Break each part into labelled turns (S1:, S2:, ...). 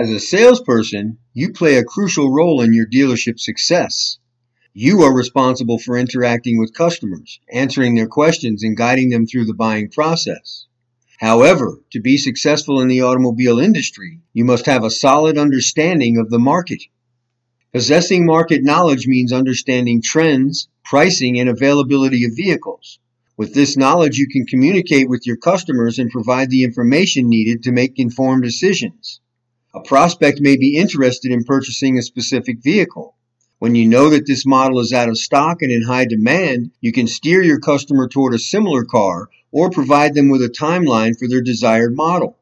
S1: As a salesperson, you play a crucial role in your dealership's success. You are responsible for interacting with customers, answering their questions, and guiding them through the buying process. However, to be successful in the automobile industry, you must have a solid understanding of the market. Possessing market knowledge means understanding trends, pricing, and availability of vehicles. With this knowledge, you can communicate with your customers and provide the information needed to make informed decisions. A prospect may be interested in purchasing a specific vehicle. When you know that this model is out of stock and in high demand, you can steer your customer toward a similar car or provide them with a timeline for their desired model.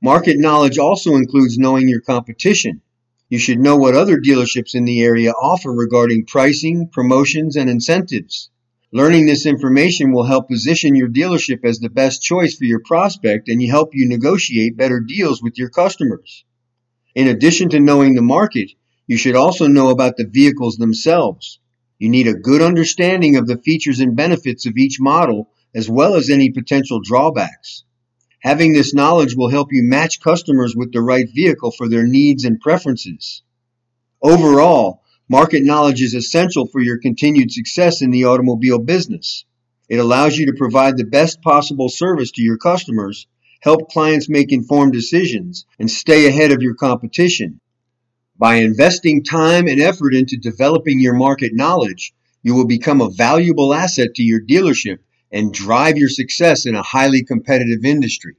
S1: Market knowledge also includes knowing your competition. You should know what other dealerships in the area offer regarding pricing, promotions, and incentives. Learning this information will help position your dealership as the best choice for your prospect and help you negotiate better deals with your customers. In addition to knowing the market, you should also know about the vehicles themselves. You need a good understanding of the features and benefits of each model, as well as any potential drawbacks. Having this knowledge will help you match customers with the right vehicle for their needs and preferences. Overall, market knowledge is essential for your continued success in the automobile business. It allows you to provide the best possible service to your customers, help clients make informed decisions, and stay ahead of your competition. By investing time and effort into developing your market knowledge, you will become a valuable asset to your dealership and drive your success in a highly competitive industry.